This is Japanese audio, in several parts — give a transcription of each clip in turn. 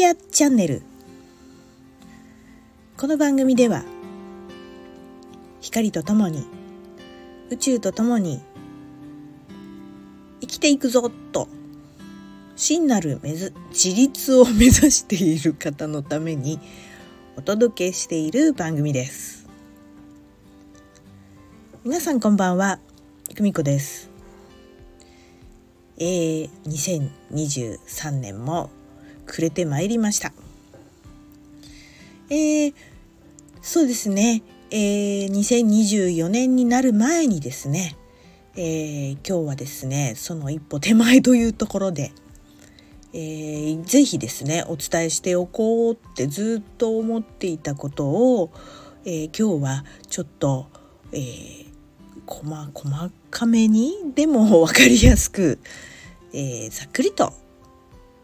リアチャンネルこの番組では光とともに宇宙とともに生きていくぞと真なるめず自立を目指している方のためにお届けしている番組です。皆さんこんばんは久美子です。えー、2023年も暮れてまいりました。えー、そうですね。えー、2024年になる前にですね、えー、今日はですねその一歩手前というところでえー、ぜひですねお伝えしておこうってずっと思っていたことを、えー、今日はちょっと、えー、細細かめにでも分かりやすく、えー、ざっくりと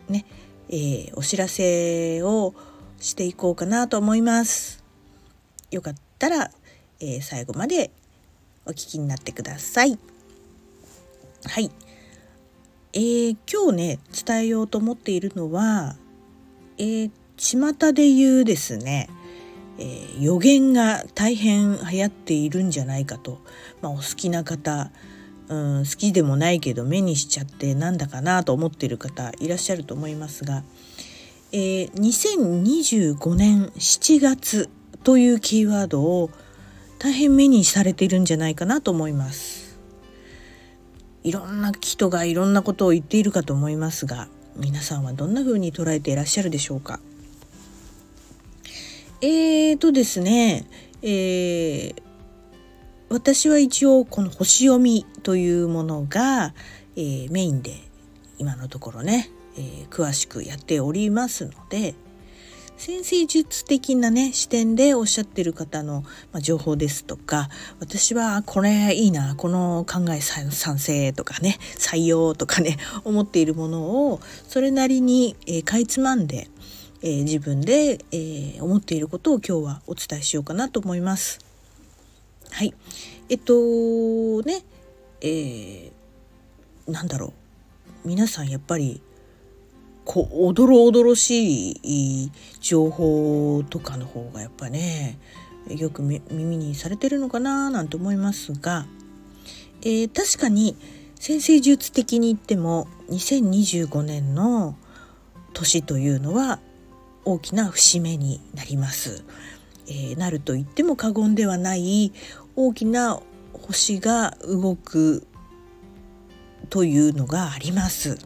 ね、えー、お知らせをしていこうかなと思います。よかったら、えー、最後までお聞きになってください。はい。えー、今日ね伝えようと思っているのは、えー、巷で言うですね、えー、予言が大変流行っているんじゃないかと、まあ、お好きな方、うん、好きでもないけど目にしちゃってなんだかなと思っている方いらっしゃると思いますが、えー、2025年7月というキーワードを大変目にされているんじゃないかなと思います。いろんな人がいろんなことを言っているかと思いますが皆さんはどんな風に捉えていらっしゃるでしょうかえーとですね、えー、私は一応この星読みというものが、えー、メインで今のところね、えー、詳しくやっておりますので先生術的なね視点でおっしゃってる方の、まあ、情報ですとか私はこれいいなこの考え賛成とかね採用とかね思っているものをそれなりに、えー、かいつまんで、えー、自分で、えー、思っていることを今日はお伝えしようかなと思います。はい。えっとねえー、なんだろう。皆さんやっぱりこうおどろおどろしい情報とかの方がやっぱねよく耳にされてるのかななんて思いますが、えー、確かに先生術的に言っても2025年の年というのは大きな節目になります。えー、なると言っても過言ではない大きな星が動くというのがあります。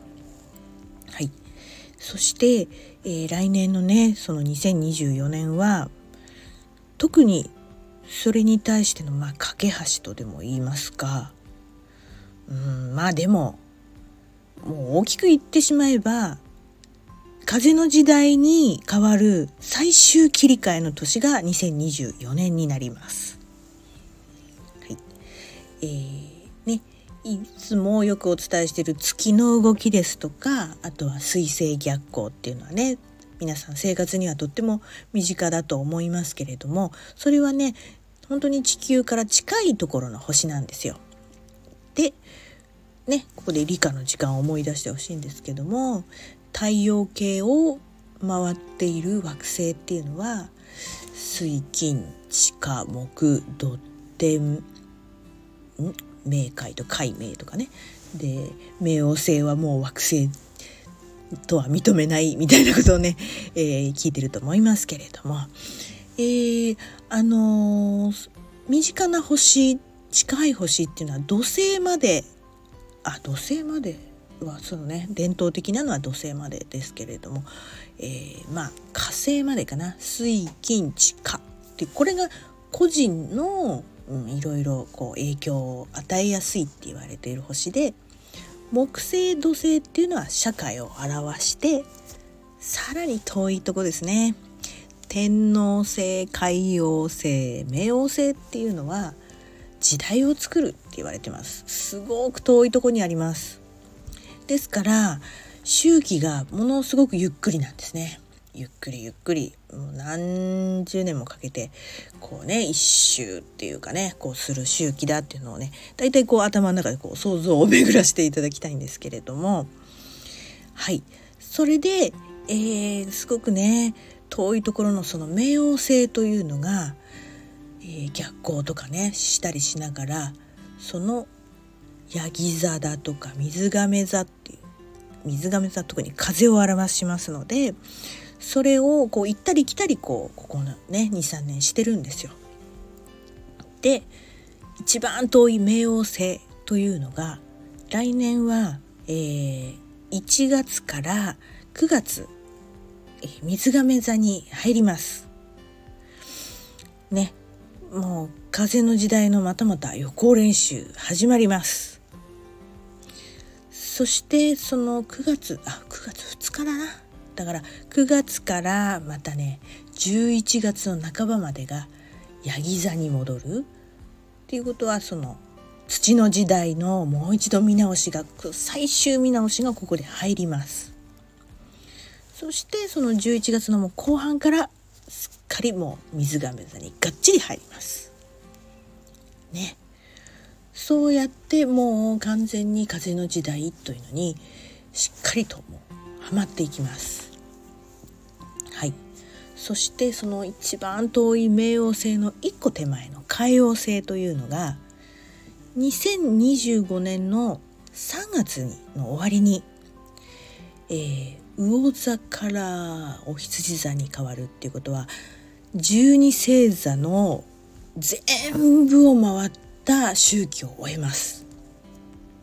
はいそして、えー、来年のねその2024年は特にそれに対してのまあ架け橋とでも言いますかうんまあでももう大きく言ってしまえば風の時代に変わる最終切り替えの年が2024年になります。はいえーね、いつもよくお伝えしている月の動きですとかあとは水星逆行っていうのはね皆さん生活にはとっても身近だと思いますけれどもそれはね本当に地球から近いところの星なんですよ。でねここで理科の時間を思い出してほしいんですけども太陽系を回っている惑星っていうのは水金地下木土天冥界と海冥とかね。で冥王星はもう惑星とは認めないみたいなことをね、えー、聞いてると思いますけれども、えー、あのー、身近な星近い星っていうのは土星まであ土星まではそのね伝統的なのは土星までですけれども、えー、まあ火星までかな。水金地火。ってこれが個人のうん、いろいろこう影響を与えやすいって言われている星で木星土星っていうのは社会を表してさらに遠いとこですね。天王星海王星冥王星っていうのは時代を作るって言われてます。すごく遠いとこにあります。ですから周期がものすごくゆっくりなんですね。ゆっくりゆっくりもう何十年もかけてこうね一周っていうかねこうする周期だっていうのをね大体こう頭の中でこう想像を巡らしていただきたいんですけれども。はい。それで、えー、すごくね遠いところのその冥王星というのが、えー、逆行とかねしたりしながらそのヤギ座だとか水亀座っていう水亀座特に風を表しますのでそれをこう行ったり来たりこうここのね23年してるんですよ。で一番遠い冥王星というのが来年は、えー、1月から9月、えー、水亀座に入ります。ねもう風の時代のまたまた予行練習始まります。そしてその9月あ9月2日だな。だから9月からまたね11月の半ばまでがヤギ座に戻る。っていうことはその土の時代のもう一度見直しが最終見直しがここで入ります。そしてその11月のもう後半からすっかりもう水亀座にがっちり入ります。ね。そうやってもう完全に風の時代というのにしっかりともうはまっていきます。はい。そしてその一番遠い冥王星の一個手前の海王星というのが2025年の3月の終わりに、えー、魚座からお羊座に変わるっていうことは12星座の全部を回ってた周期を終えます。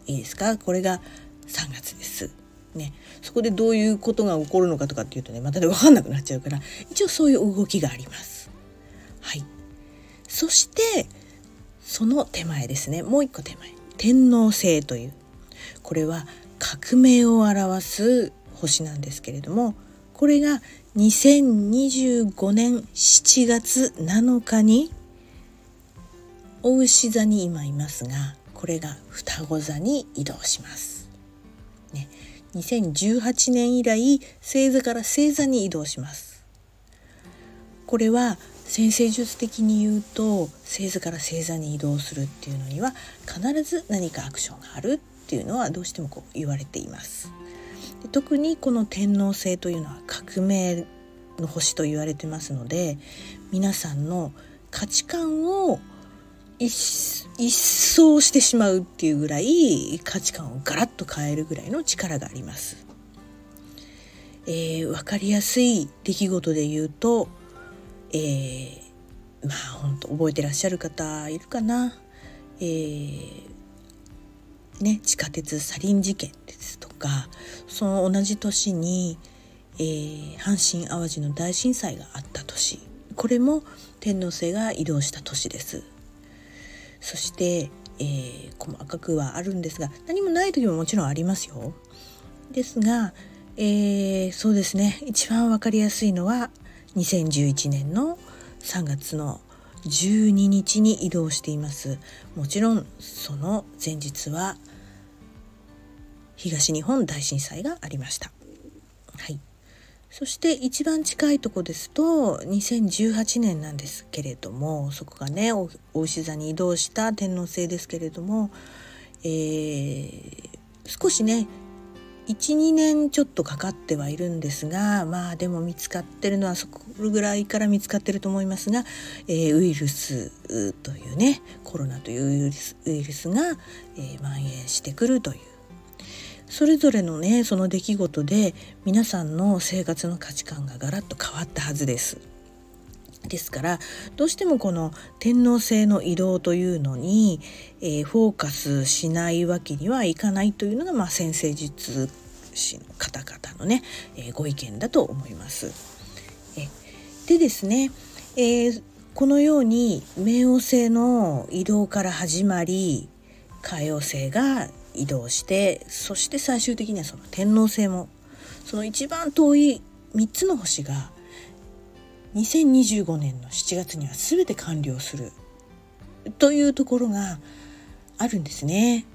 いいですか？これが3月です。ね、そこでどういうことが起こるのかとかっていうとねまたで分かんなくなっちゃうから一応そういう動きがあります。はい、そしてその手前ですねもう一個手前天王星というこれは革命を表す星なんですけれどもこれが2025年7月7日にお牛座に今いますがこれが双子座に移動します。ね、2018年以来星座から星座に移動します。これは先生術的に言うと星座から星座に移動するっていうのには必ず何かアクションがあるっていうのはどうしてもこう言われています。で特にこの天王星というのは革命の星と言われてますので皆さんの価値観を一掃してしまうっていうぐらい価値観をガラッと変えるぐらいの力があります。えー、分かりやすい出来事で言うとえー、まあ本当覚えてらっしゃる方いるかな、えー、ね、地下鉄サリン事件ですとかその同じ年に、えー、阪神・淡路の大震災があった年これも天皇制が移動した年です。そして、えー、細かくはあるんですが何もない時ももちろんありますよ。ですが、えー、そうですね。一番分かりやすいのは2011年の3月の12日に移動しています。もちろんその前日は東日本大震災がありました。はい。そして一番近いとこですと2018年なんですけれどもそこがねお牛座に移動した天皇制ですけれども、えー、少しね12年ちょっとかかってはいるんですがまあでも見つかってるのはそこぐらいから見つかってると思いますが、えー、ウイルスというねコロナというウイルスウイルスが、えー、蔓延してくるというそれぞれのねその出来事で皆さんの生活の価値観がガラッと変わったはずです。ですからどうしてもこの天皇制の移動というのに、えー、フォーカスしないわけにはいかないというのが、まあ、先生術師の方々のね、えー、ご意見だと思います。えでですね、えー、このように冥王星の移動から始まり海王星が移動してそして最終的にはその天王星もその一番遠い3つの星が2025年の7月には全て完了するというところがあるんですね。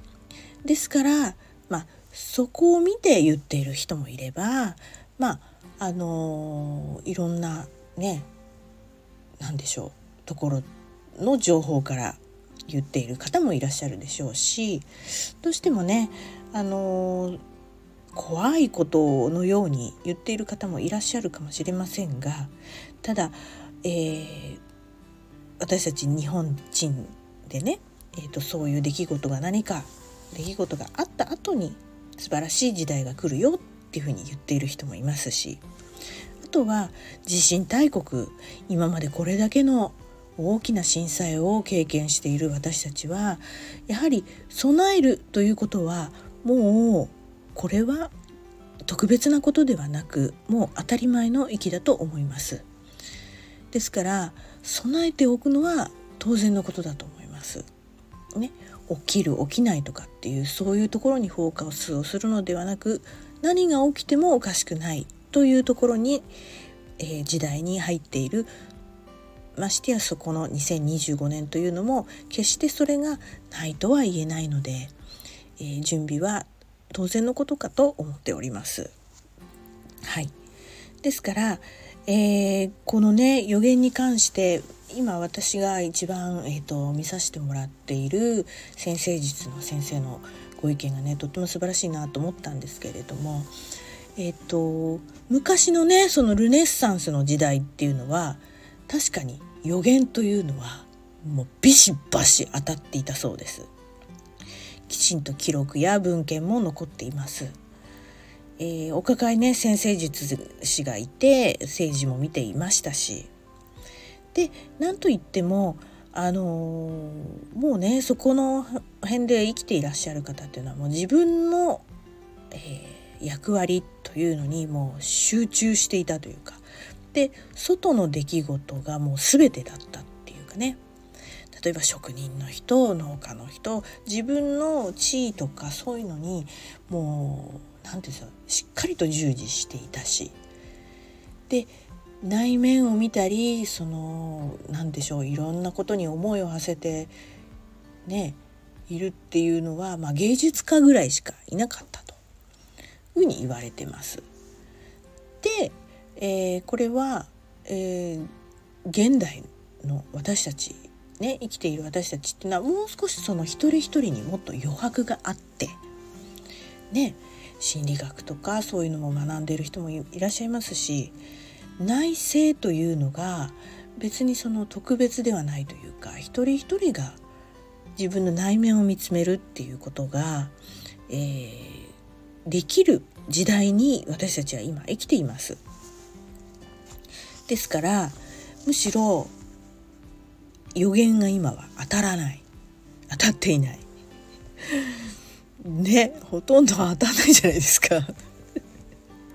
ですからまあそこを見て言っている人もいればまああのいろんなね何でしょうところの情報から言っている方もいらっしゃるでしょうしどうしてもねあの怖いことのように言っている方もいらっしゃるかもしれませんがただ、えー、私たち日本人でね、えーと、そういう出来事が何か出来事があった後に素晴らしい時代が来るよっていうふうに言っている人もいますしあとは地震大国今までこれだけの大きな震災を経験している私たちはやはり備えるということはもうこれは特別なことではなくもう当たり前の域だと思います。ですから備えておくのは当然のことだと思います。ね、起きる起きないとかっていうそういうところにフォーカスをするのではなく何が起きてもおかしくないというところに、えー、時代に入っているましてやそこの2025年というのも決してそれがないとは言えないので、えー、準備は当然のことかと思っております。はい、ですから、えー、このね予言に関して今私が一番、えーと、見させてもらっている先生術の先生のご意見がねとっても素晴らしいなと思ったんですけれども、えーと昔のねそのルネッサンスの時代っていうのは確かに予言というのはもうビシバシ当たっていたそうです。きちんと記録や文献も残っています、えー、お抱えね先生術師がいて政治も見ていましたし。で何と言ってもあのー、もうねそこの辺で生きていらっしゃる方っていうのはもう自分の、えー、役割というのにもう集中していたというかで外の出来事がもう全てだったっていうかね例えば職人の人農家の人自分の地位とかそういうのにもう何て言うんですかしっかりと従事していたしで内面を見たりその何でしょういろんなことに思いを馳せてねいるっていうのは、まあ、芸術家ぐらいしかいなかったというふうに言われてます。でえー、これは、えー、現代の私たちね生きている私たちっていうのはもう少しその一人一人にもっと余白があってね心理学とかそういうのも学んでいる人もいらっしゃいますし内省というのが別にその特別ではないというか一人一人が自分の内面を見つめるっていうことが、えー、できる時代に私たちは今生きています。ですからむしろ予言が今は当たらない。当たっていない。ねほとんど当たんないじゃないですか。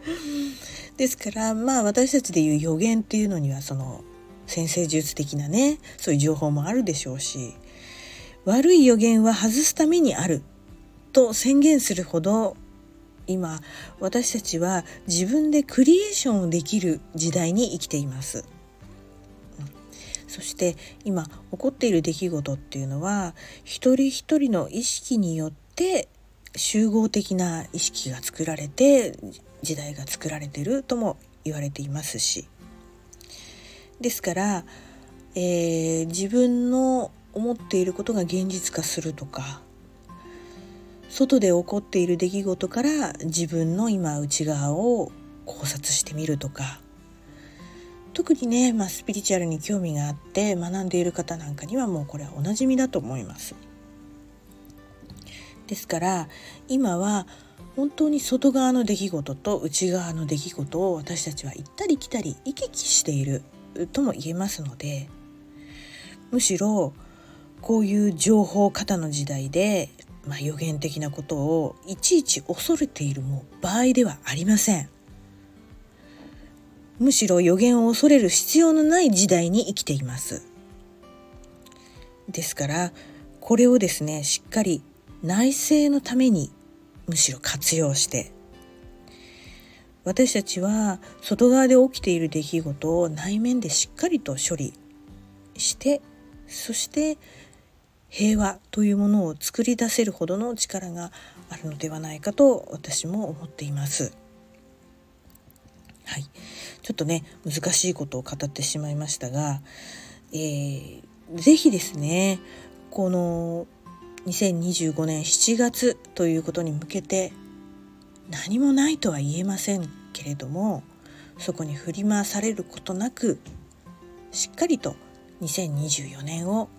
ですからまあ私たちでいう予言っていうのにはその先生術的なねそういう情報もあるでしょうし悪い予言は外すためにあると宣言するほど今私たちは自分でクリエーションをできる時代に生きています。そして今起こっている出来事っていうのは一人一人の意識によって集合的な意識が作られて時代が作られているとも言われていますしですから、えー、自分の思っていることが現実化するとか外で起こっている出来事から自分の今内側を考察してみるとか特にね、まあ、スピリチュアルに興味があって学んでいる方なんかにはもうこれはおなじみだと思います。ですから今は本当に外側の出来事と内側の出来事を私たちは行ったり来たり行き来しているとも言えますのでむしろこういう情報型の時代でまあ、予言的なことをいちいち恐れているも場合ではありません。むしろ予言を恐れる必要のない時代に生きています。ですからこれをですねしっかり内政のためにむしろ活用して私たちは外側で起きている出来事を内面でしっかりと処理してそして平和というものを作り出せるほどの力があるのではないかと私も思っています。はい、ちょっとね難しいことを語ってしまいましたが、えー、ぜひですねこの2025年7月ということに向けて何もないとは言えませんけれどもそこに振り回されることなくしっかりと2024年を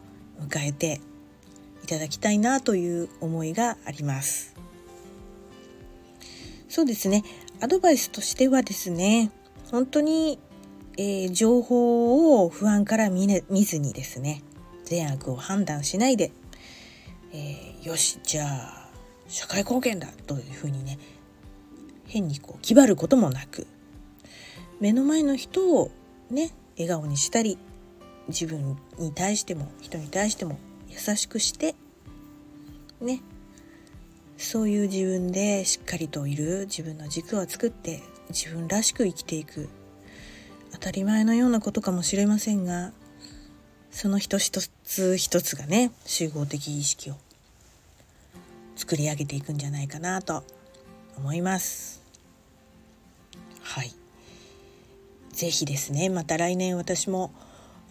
迎えてただきたいなという思いがあります。そうですねアドバイスとしてはですね本当に、えー、情報を不安から見,、ね、見ずにですね善悪を判断しないで、えー、よしじゃあ社会貢献だというふうにね変にこう気張ることもなく目の前の人をね笑顔にしたり自分に対しても人に対しても優しくしてね。そういう自分でしっかりといる自分の軸を作って自分らしく生きていく。当たり前のようなことかもしれませんがその一つ一つがね集合的意識を作り上げていくんじゃないかなと思います。はい。是非ですねまた来年私も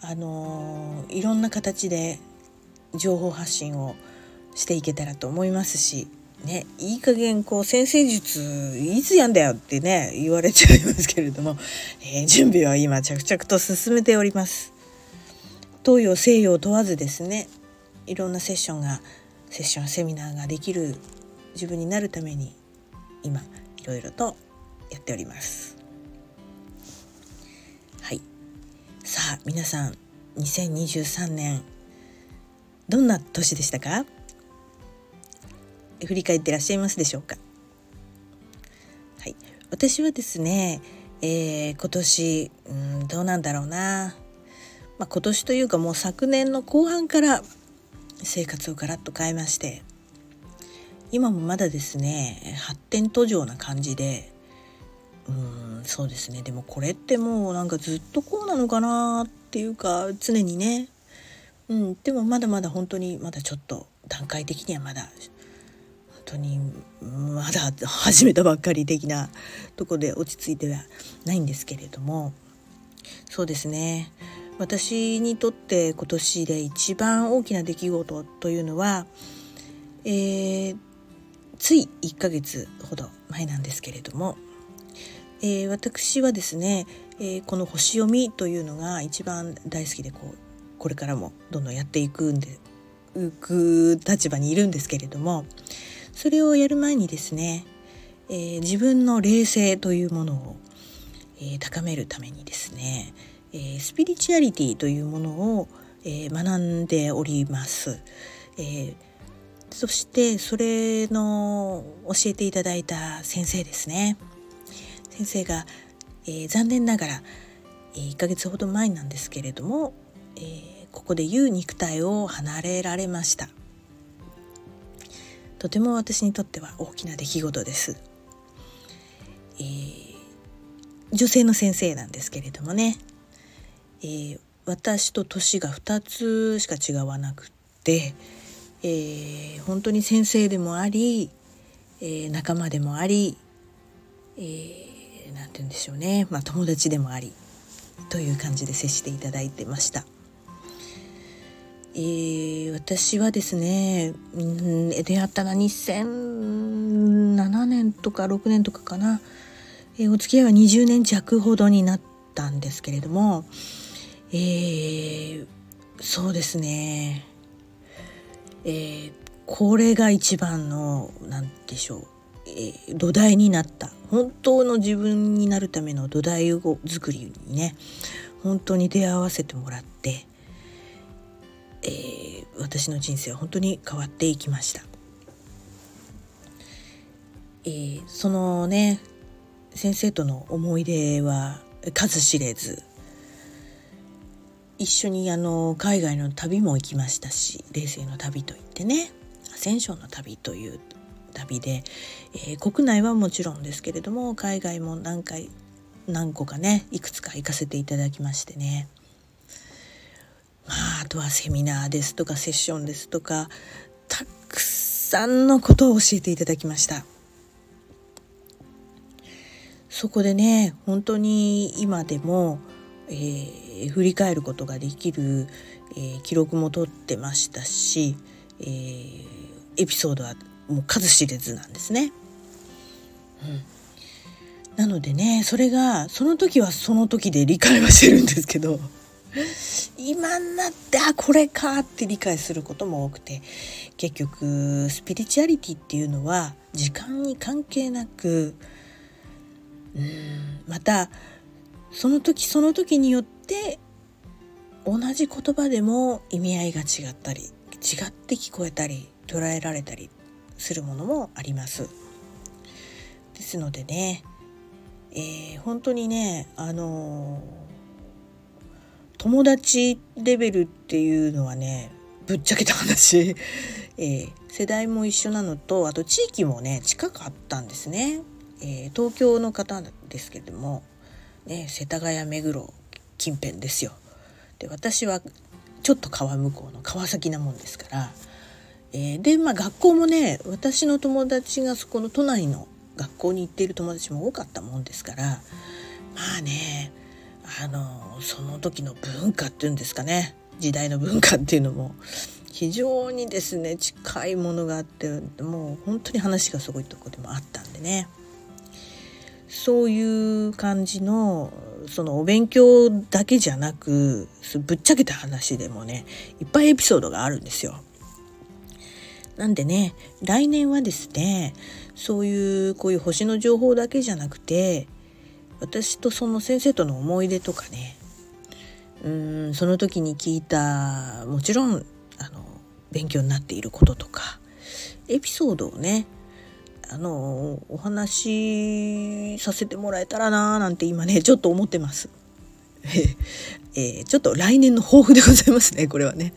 あのー、いろんな形で情報発信をしていけたらと思いますしね、いい加減こう先生術いつやんだよってね言われちゃいますけれども、えー、準備は今着々と進めております。東洋西洋問わずですねいろんなセッションがセッションセミナーができる自分になるために今いろいろとやっております。はい。さあ皆さん2023年どんな年でしたか？振り返ってらっしゃいますでしょうか？はい。私はですね、えー、今年うんどうなんだろうな、まあ、今年というかもう昨年の後半から生活をガラッと変えまして今もまだですね発展途上な感じでうんそうですね。でもこれってもうなんかずっとこうなのかなっていうか常にねうんでもまだまだ本当にまだちょっと段階的にはまだ本当にまだ始めたばっかり的なとこで落ち着いてはないんですけれどもそうですね。私にとって今年で一番大きな出来事というのは、えー、つい1ヶ月ほど前なんですけれども、えー、私はですね、えー、この星読みというのが一番大好きでこうこれからもどんどんやっていくんでいく立場にいるんですけれどもそれをやる前にですね、えー、自分の霊性というものを、えー、高めるためにですね、えー、スピリチュアリティというものを、え学んでおります。えそしてそれの教えていただいた先生ですね先生が、え残念ながら、え1ヶ月ほど前なんですけれども、えここでいう肉体を離れられましたとても私にとっては大きな出来事です。えー、女性の先生なんですけれどもね、えー、私と年が2つしか違わなくって、えー、本当に先生でもあり、え仲間でもあり、えー、て言うんでしょうね、まあ、友達でもありという感じで接していただいてました。えー、私はですね、うん、出会ったのは2007年とか6年とかかな、えー、お付き合いは20年弱ほどになったんですけれども、えー、そうですね、えー、これが一番の何でしょう、えー、土台になった。本当の自分になるための土台作りにね本当に出会わせてもらってえー、私の人生は本当に変わっていきました。えー、そのね先生との思い出は数知れず一緒にあの海外の旅も行きましたし冷静の旅といってねアセンションの旅という旅で、えー、国内はもちろんですけれども海外も何回何個かねいくつか行かせていただきましてねまあ、あとはセミナーですとかセッションですとかたくさんのことを教えていただきましたそこでね本当に今でも、えー、振り返ることができる、えー、記録も取ってましたし、えー、エピソードはもう数知れずなんですね。うん、なのでねそれがその時はその時で理解はしてるんですけど今になってあこれかって理解することも多くて結局スピリチュアリティっていうのは時間に関係なくうんまたその時その時によって同じ言葉でも意味合いが違ったり違って聞こえたり捉えられたりするものもあります。ですのでね、えー、本当にねあのー、友達レベルっていうのはねぶっちゃけた話、えー、世代も一緒なのとあと地域もね近かったんですね。え東京の方ですけども、ね、世田谷目黒近辺ですよ。で私はちょっと川向こうの川崎なもんですから、えー、でまあ学校もね私の友達がそこの都内の学校に行っている友達も多かったもんですからまあねあのその時の文化っていうんですかね。時代の文化っていうのも。非常にですね近いものがあってもう本当に話がすごいとこでもあったんでね。そういう感じのそのお勉強だけじゃなくぶっちゃけた話でもねいっぱいエピソードがあるんですよ。なんでね来年はですねそういうこういう星の情報だけじゃなくて私とその先生との思い出とかねうんその時に聞いたもちろんあの勉強になっていることとかエピソードをねあのお話しさせてもらえたらなーなんて今ねちょっと思ってます。えー、ちょっと来年の抱負でございますねこれはね。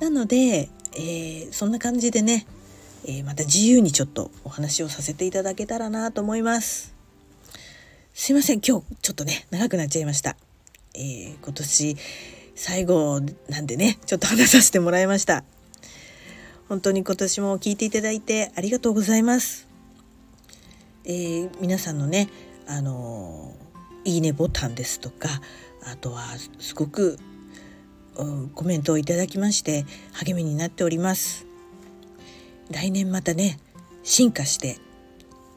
なので、えー、そんな感じでね、えー、また自由にちょっとお話をさせていただけたらなと思います。すいません今日ちょっとね長くなっちゃいました。えー、今年最後なんでねちょっと話させてもらいました。本当に今年も聞いていただいてありがとうございます。えー、皆さんのね、あのいいねボタンですとかあとはすごく、うん、コメントをいただきまして励みになっております。来年またね進化して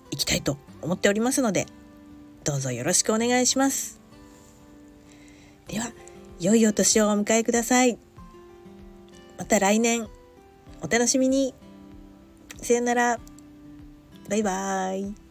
いきたいと思っておりますのでどうぞよろしくお願いします。では良いお年をお迎えください。また来年お楽しみにさよならバイバーイ